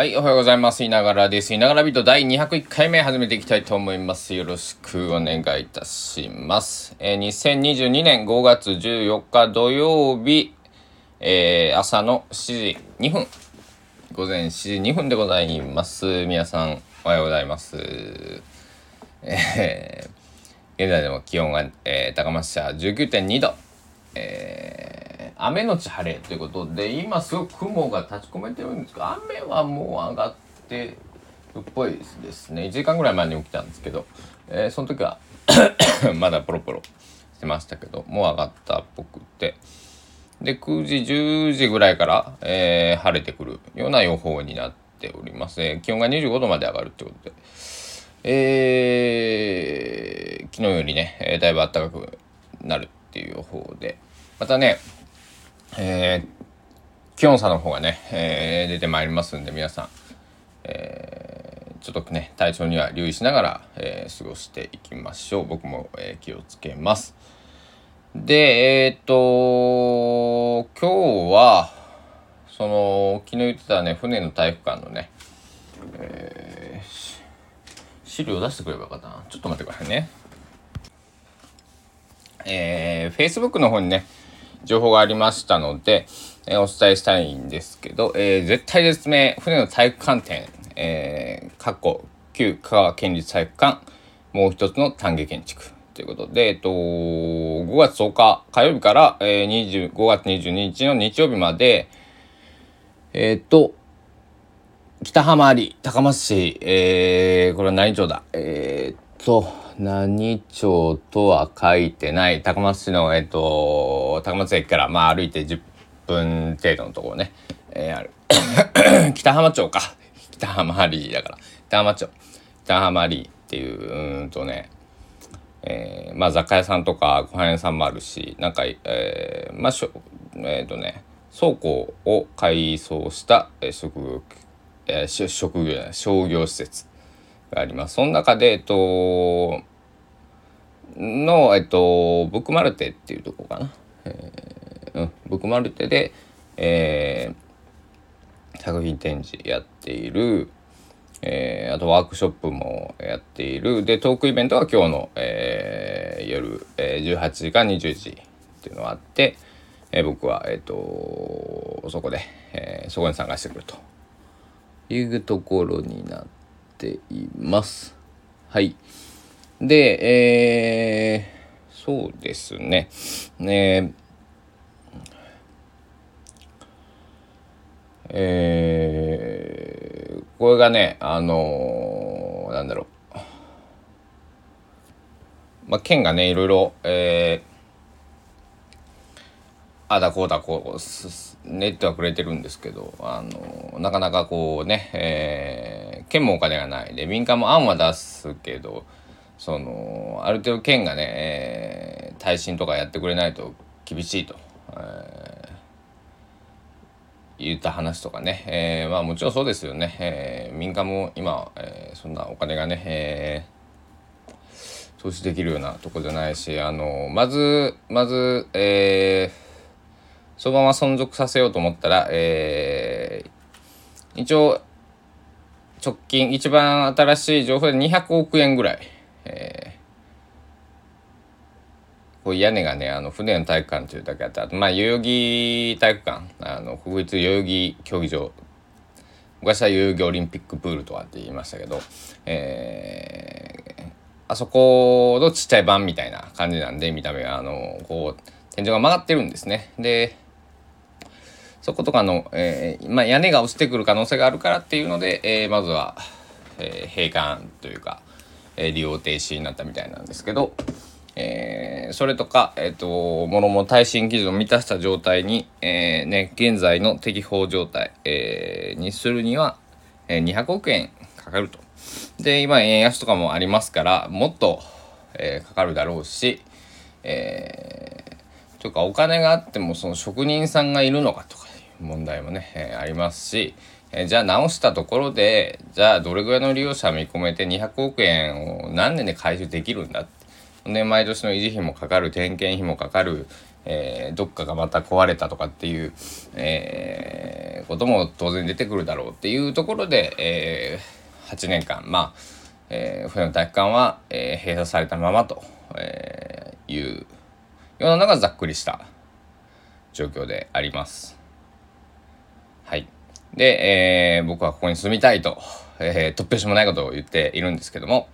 はい、おはようございます。いながらです。いながらビート第201回目始めていきたいと思います。よろしくお願いいたします。えー2022年5月14日土曜日、えー朝の7時2分、午前7時2分でございます。皆さん、おはようございます。えー現在でも気温が、えー高松市は19.2度。えー雨のち晴れということで今すごく雲が立ち込めてるんですが雨はもう上がってるっぽいですね。1時間ぐらい前に起きたんですけど、えーその時は まだポロポロしてましたけどもう上がったっぽくて。で9時10時ぐらいから、えー晴れてくるような予報になっております、えー気温が25度まで上がるってことで。えー昨日よりね、えだいぶ暖かくなるっていう予報で。またねえー気温差の方がね、えー出てまいりますんで皆さん、えーちょっとね体調には留意しながら、えー過ごしていきましょう。僕も、えー気をつけます。でえーっと今日はその昨日言ってたね船の体育館のね、えー資料出してくればよかったな。ちょっと待ってくださいね。えー、Facebook の方にね情報がありましたので、えーお伝えしたいんですけど、えー絶対絶命船の体育館展、えー、過去旧香川県立体育館もう一つの丹下建築ということで、えっと、5月10日火曜日から、えー、5月22日の日曜日までえーっと北浜有高松市、えー、これは何町だ？えーっと何町とは書いてない。高松市のえっと高松駅からまあ歩いて10分程度のところね、えーある。北浜町か。北浜有だから。北浜町。北浜有っていううんとね。えーまあ雑貨屋さんとかご飯屋さんもあるしなんか、えーまあしょえっ、とね倉庫を改装した、職業、えー職業じゃない商業施設があります。その中でえっとのえっとブックマルテっていうとこかな、えーうん、ブックマルテで、えー作品展示やっているえーあとワークショップもやっているでトークイベントは今日の、えー夜、えー18時か20時っていうのがあって、えー僕は、えー、とそこで、えーそこに参加してくるというところになっています。はい。で、えーそうですね。ねえーこれがねあのーなんだろうまあ県がねいろいろえーあだこうだこうすす練ってはくれてるんですけどあのなかなかこうね、えー県もお金がないで民間も案は出すけどそのある程度県がね、えー耐震とかやってくれないと厳しいと、えー言った話とかね、えーまあもちろんそうですよね、えー民間も今、えーそんなお金がね、えー投資できるようなとこじゃないしあのまずまず、えーそのまま存続させようと思ったら、えー一応直近一番新しい情報で200億円ぐらい、えーこう屋根がねあの船の体育館というだけあってあとまあ代々木体育館あの国立代々木競技場昔は代々木オリンピックプールとかって言いましたけど、えーあそこのちっちゃい版みたいな感じなんで見た目はあのこう天井が曲がってるんですね。でそことかの、えーまあ、屋根が落ちてくる可能性があるからっていうので、えーまずは、えー閉館というか、え利用停止になったみたいなんですけど、えーそれとか、えー、とものも耐震基準を満たした状態に、えーね、現在の適法状態、えにするには、え200億円かかると。で今円安とかもありますからもっと、えかかるだろうし、えというかお金があってもその職人さんがいるのかとかいう問題もね、えありますし、えじゃあ直したところでじゃあどれぐらいの利用者見込めて200億円を何年で回収できるんだで毎年の維持費もかかる点検費もかかる、えー、どっかがまた壊れたとかっていう、えー、ことも当然出てくるだろうっていうところで、えー、8年間まあ、えー、船の体育館は、えー、閉鎖されたままと、えー、いうようなのがざっくりした状況であります。はい。で、えー、僕はここに住みたいと、えー、突拍子もないことを言っているんですけども、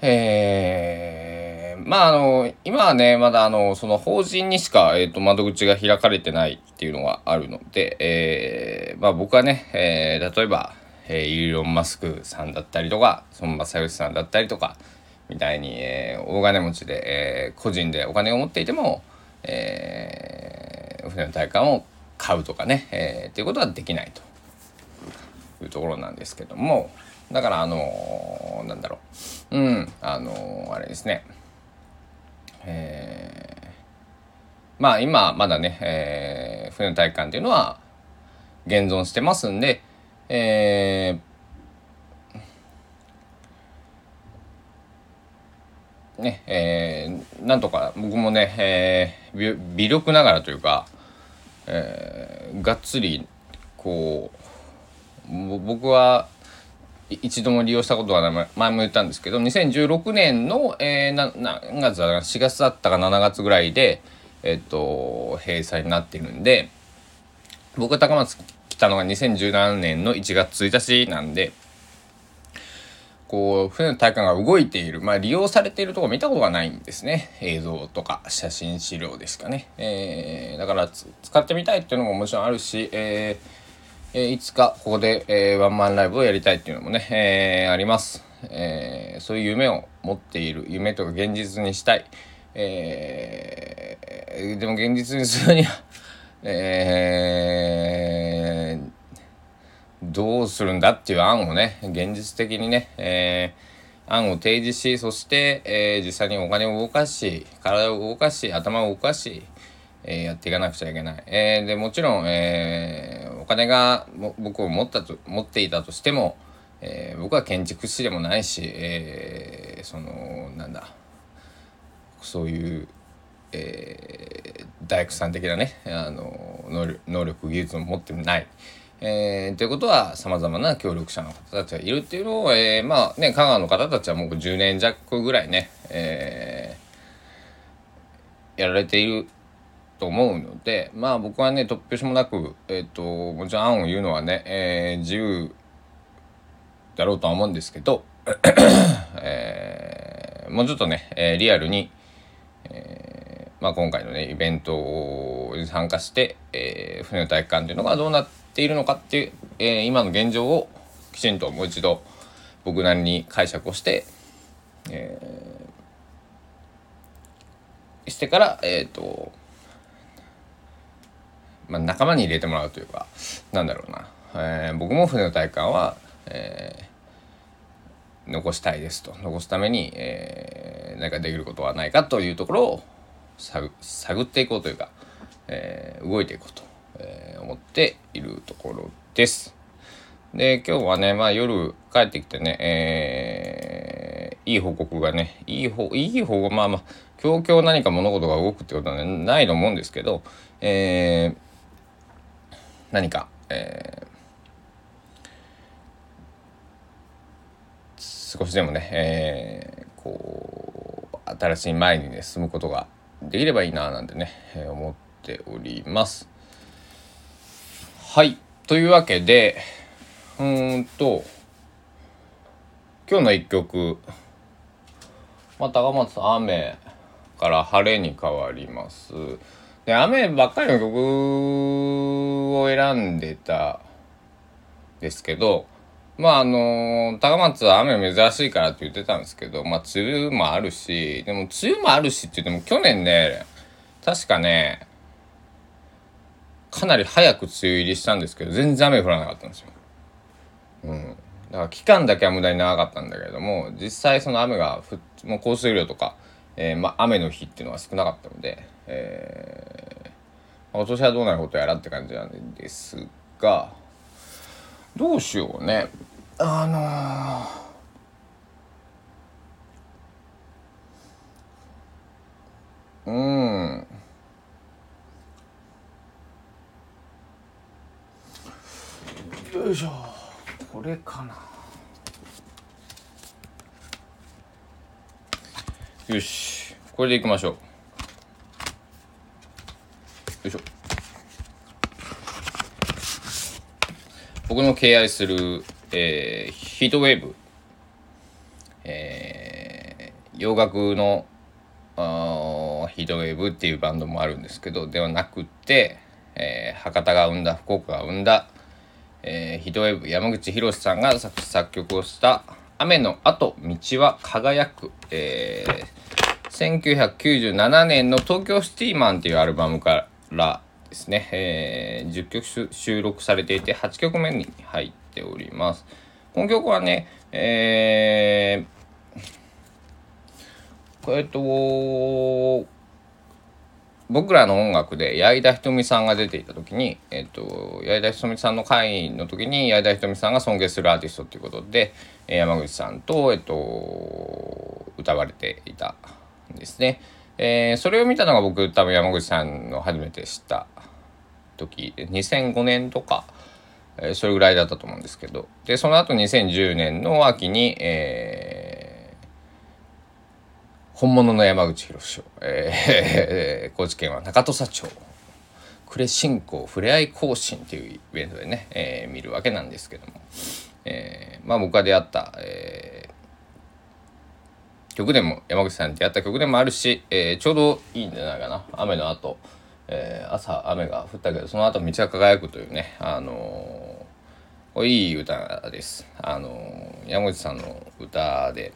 えー、まああの、今はね、まだあの、その法人にしか、えっ、ー、と、窓口が開かれてないっていうのがあるので、えー、まあ僕はね、えー、例えば、えー、イーロン・マスクさんだったりとか、孫正義さんだったりとか、みたいに、えー、大金持ちで、えー、個人でお金を持っていても、えー、船の体感を買うとかね、えー、っていうことはできないと。いうところなんですけども。だからあのー、なんだろう。うんあのー、あれですね。えー、まあ今まだね、えー、船の体感っていうのは現存してますんで、えー、ねえー、なんとか僕もね、えー、微力ながらというか、えー、がっつりこう僕は一度も利用したことは前も言ったんですけど2016年の、えー、な何月だか4月だったか7月ぐらいで、えっと閉鎖になってるんで僕が高松来たのが2017年の1月1日なんでこう、船の体感が動いている、まあ利用されているところ見たことがないんですね。映像とか写真資料ですかね。えー、だから使ってみたいっていうのももちろんあるし、えー、えー、いつかここで、えー、ワンマンライブをやりたいっていうのもね、えー、あります。えー、そういう夢を持っている、夢とか現実にしたい。えー、でも現実にするには、えー、どうするんだっていう案をね、現実的にね、えー、案を提示し、そして、えー、実際にお金を動かし、体を動かし、頭を動かし、えー、やっていかなくちゃいけない。えー、で、もちろん、えー、お金が僕を持ったと、持っていたとしても、えー、僕は建築士でもないし、えー、その、なんだ、そういう、えー、大工さん的なね、あの能力、技術を持ってない。えー、ということは、様々な協力者の方たちがいるっていうのを、えー、まあね、香川の方たちはもう10年弱ぐらいね、えー、やられていると思うので、まあ僕はね、突拍子もなく、えっ、ー、と、もちろん案を言うのはね、えー、自由だろうとは思うんですけど、えー、もうちょっとね、えー、リアルに、えー、まあ今回のね、イベントに参加して、えー、船の体育館というのがどうなってているのかっていう、えー、今の現状をきちんともう一度僕なりに解釈をして、えー、してから、えっ、ー、と、まあ、仲間に入れてもらうというか、なんだろうな、えー、僕も船の体感は、えー、残したいですと。残すために、えー、何かできることはないかというところを探っていこうというか、えー、動いていこうと。えー、思っているところです。で、今日はね、まあ夜帰ってきてね、えー、いい報告がね、いい方、いい方が、まあまあ、今日今日何か物事が動くってことは、ね、ないと思うんですけど、えー、何か、えー、少しでもね、えー、こう、新しい前にね、進むことができればいいな、なんてね、えー、思っております。はい。というわけで、うーんと、今日の一曲、まあ、高松雨から晴れに変わります。で、雨ばっかりの曲を選んでたですけど、まああの高松は雨珍しいからって言ってたんですけど、まあ梅雨もあるし、でも梅雨もあるしって言っても去年ね、確かね、かなり早く梅雨入りしたんですけど全然雨降らなかったんですよ。うん、だから期間だけは無駄に長かったんだけれども実際その雨がふもう降水量とか、えー、まあ、雨の日っていうのは少なかったので、えー、今年はどうなることやらって感じなんですがどうしようね。あのーうん。よいしょ。これかな。よし。これでいきましょう。よいしょ。僕の敬愛する、えー、ヒートウェーブ、えー、洋楽のあヒートウェーブっていうバンドもあるんですけどではなくて、えー、博多が生んだ福岡が生んだ、えー、ヒートウェブ山口博さんが作詞作曲をした「雨の後道は輝く」えー、1997年の「東京シティマン」っていうアルバムからですね、えー、10曲収録されていて8曲目に入っております。この曲はね、えー、えっと、僕らの音楽で矢井田瞳さんが出ていた時に、えっと、矢井田瞳さんの会の時に矢井田瞳さんが尊敬するアーティストということで山口さんと、えっと、歌われていたんですね。えー、それを見たのが僕多分山口さんの初めて知った時2005年とか、えー、それぐらいだったと思うんですけどでその後2010年の秋に、えー、本物の山口博士を、えー、高知県は中土佐町。呉振興ふれあい行進っていうイベントでね、えー、見るわけなんですけども、えー、まあ僕が出会った、えー、曲でも山口さんに出会った曲でもあるし、えー、ちょうどいいんじゃないかな。雨の後えー、朝雨が降ったけどその後道が輝くというねあのー、いい歌です。あの、山口さんの歌で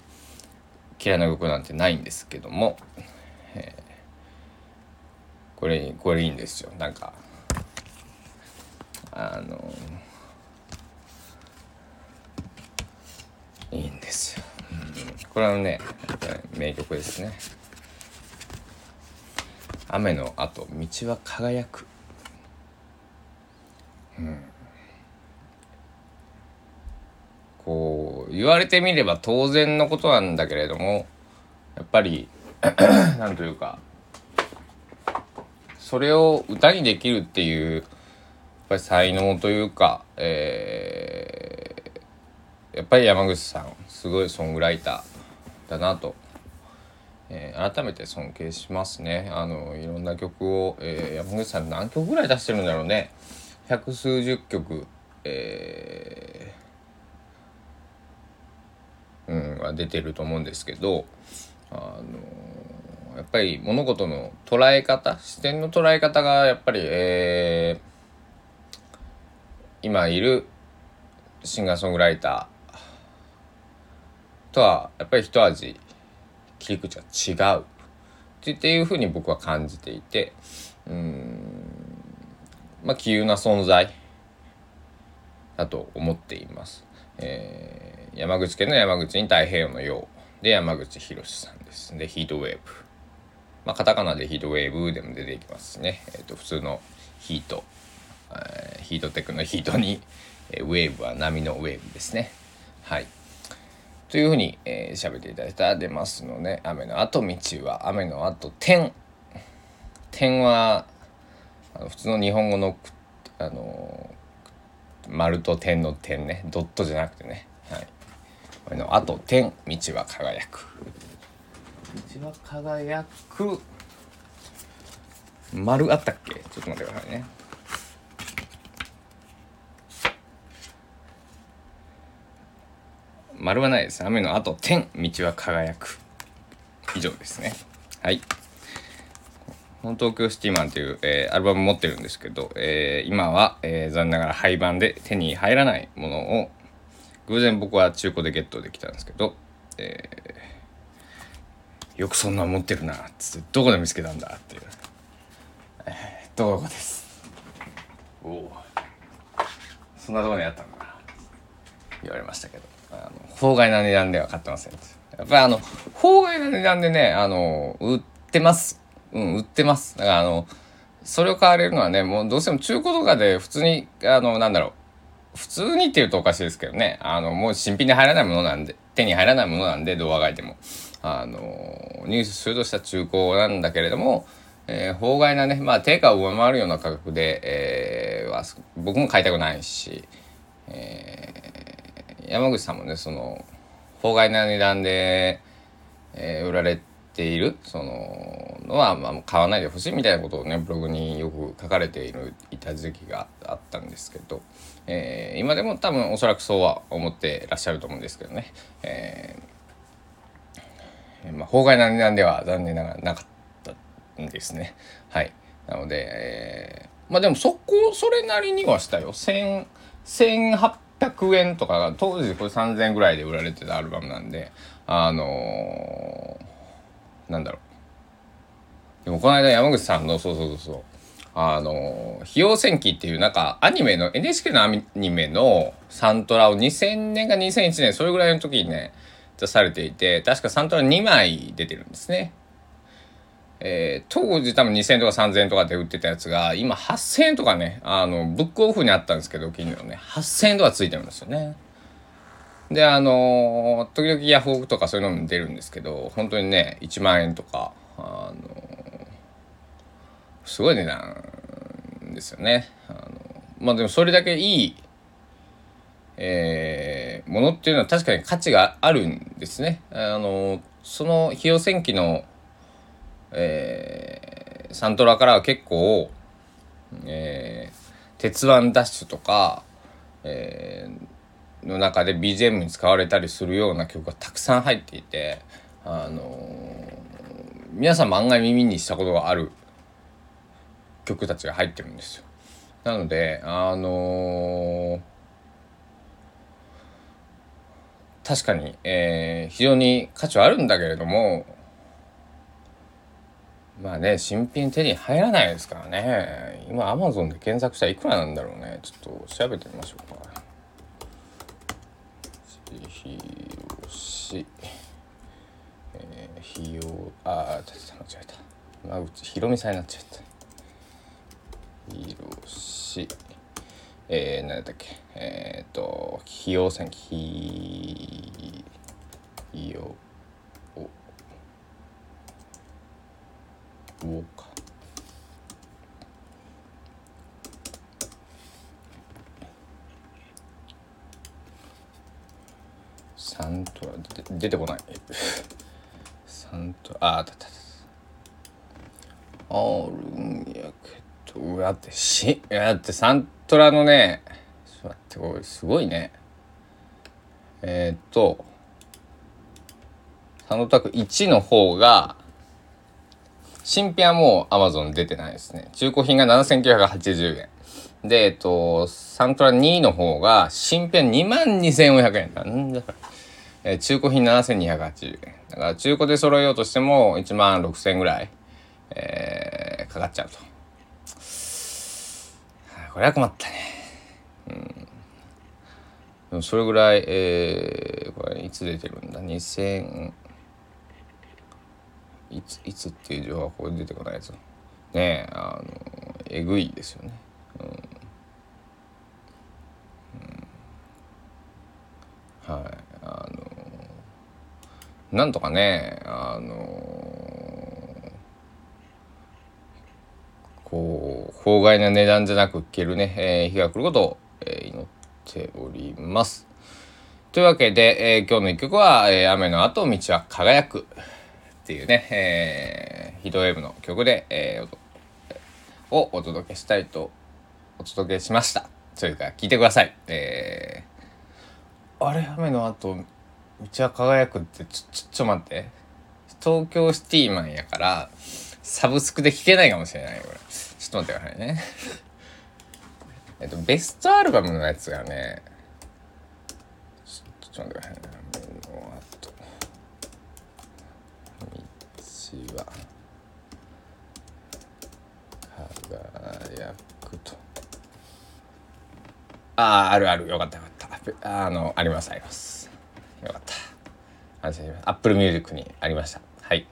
嫌いな曲なんてないんですけども、えー、これこれいいんですよ。なんかあのいいんです。よ、うん、これはね名曲ですね。雨の後道は輝く。うん。こう言われてみれば当然のことなんだけれどもやっぱり なんというかそれを歌にできるっていうやっぱり才能というか、えー、やっぱり山口さんすごいソングライターだなとえー、改めて尊敬しますね。あのいろんな曲を、えー、山口さん何曲ぐらい出してるんだろうね。百数十曲えー、うんは出てると思うんですけどあのやっぱり物事の捉え方視点の捉え方がやっぱり、えー、今いるシンガーソングライターとはやっぱり一味切り口が違うっていうふうに僕は感じていてうんまあ杞憂な存在だと思っています。えー、山口県の山口に太平洋の洋で山口博さんです。でヒートウェーブ。まあ、カタカナでヒートウェーブでも出てきますね。えー、と普通のヒート、えー、ヒートテックのヒートに、えー、ウェーブは波のウェーブですね。はい。というふうに喋、えー、っていただいたら出ますので雨の後道は雨の後点点はあの普通の日本語のあの丸と点の点ねドットじゃなくてねはい雨の後点道は輝く道は輝く丸あったっけ？ちょっと待ってくださいね丸はないです。雨の後、天、道は輝く。以上ですね。はい。東京シティマンという、えー、アルバム持ってるんですけど、えー、今は、えー、残念ながら廃盤で手に入らないものを偶然僕は中古でゲットできたんですけど、えー、よくそんな持ってるなっつってどこで見つけたんだっていう、えー、どこです。おおそんなとこにあったんだ言われましたけど。あの法外な値段では買ってませんやっぱりあの法外な値段でねあの売ってます。うん売ってます。だからあのそれを買われるのはねもうどうしても中古とかで普通にあのなんだろう。普通にって言うとおかしいですけどね、あの、もう新品で入らないものなんで、手に入らないものなんで、どうあがいても。あの、入手するとした中古なんだけれども、えー、法外なね、まあ、定価を上回るような価格で、えー、は僕も買いたくないし、えー、山口さんもね、その、法外な値段で、えー、売られている、その、のは、まあ、買わないでほしいみたいなことをね、ブログによく書かれている、いた時期があったんですけど、えー、今でも多分おそらくそうは思ってらっしゃると思うんですけどね、えー、まあ、法外な値段では残念ながらなかったんですね。はい。なので、えー、まあでもそこ、それなりにはしたよ。1 1800円とかが当時これ3000円ぐらいで売られてたアルバムなんであの、なんだろうでもこの間山口さんのそうそうそうそうあの、費用戦記っていうなんかアニメの、NHK のアニメのサントラを2000年か2001年、それぐらいの時にね、出されていて、確かサントラ2枚出てるんですね。えー、当時多分2000とか3000とかで売ってたやつが、今8000円とかね、あの、ブックオフにあったんですけど、金のね、8000円とかついてるんですよね。で、あの時々ヤフオクとかそういうのも出るんですけど、本当にね、1万円とか、あのすごい値段ですよね。あのまあでもそれだけいい、えー、ものっていうのは確かに価値があるんですね。あのその費用戦記の、えー、サントラからは結構、えー、鉄腕ダッシュとか、えー、の中で BGM に使われたりするような曲がたくさん入っていて、あの皆さんも案外耳にしたことがある曲たちが入ってるんですよ。なのであのー、確かに、えー、非常に価値はあるんだけれどもまあね新品手に入らないですからね今アマゾンで検索したらいくらなんだろうねちょっと調べてみましょうか。ひろし、えー、ひよああ間違えた間口ひろみさんになっちゃった。ひろし、えー、何だっけ、えっ、ー、と、費用線、費用、お、おか。サントラ出てこない。サントラああだった。あるんやけど。うわってしだってサントラのねちょっと待ってすごいね。えー、っとサントラク1の方が新品はもう Amazon 出てないですね。中古品が7980円。でえっとサントラ2の方が新品2万2400円。なんだえー、中古品7280円だから中古で揃えようとしても1万6000円ぐらい、えー、かかっちゃうとこれは困ったね。うん。でもそれぐらい、えー、これいつ出てるんだ ?2000、いつ、いつっていう情報はここで出てこないやつ。ねえ、あの、えぐいですよね。うん。うん、はい。あの、なんとかね、あの、こう、法外な値段じゃなく消えるね、えー、日が来ることを、えー、祈っております。というわけで、えー、今日の一曲は、えー、雨の後道は輝くっていうね、えー、ヒートウェーブの曲で、えー、をお届けしたいとお届けしました。それから聞いてください。えー、あれ？雨の後道は輝くってちょ、ちょ、ちょ待って。東京シティマンやから、サブスクで聴けないかもしれないこれちょっと待ってくださいね。えっとベストアルバムのやつがねちょっと待ってくださいね。の後道は輝くと。あああるある。よかったよかった。あのありますあります。よかった Apple Music にありましたはい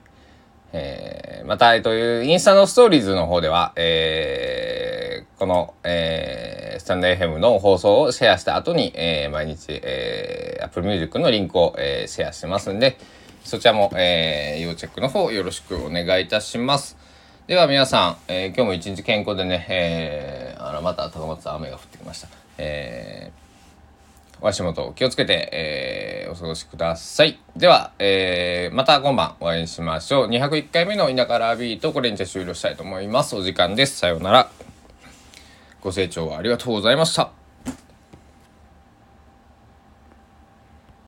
えー、また、えっと、インスタのストーリーズの方では、えー、この、えー、スタンド FM の放送をシェアした後に、えー、毎日、えー、Apple Music のリンクを、えー、シェアしてますんで、そちらも、えー、要チェックの方よろしくお願いいたします。では皆さん、えー、今日も一日健康でね、えー、あらまた高松雨が降ってきました。えー、お足元気をつけて、えー、お過ごしください。では、えー、また今晩お会いしましょう。201回目の田舎ラビート、これにて終了したいと思います。お時間です。さようなら。ご清聴ありがとうございました。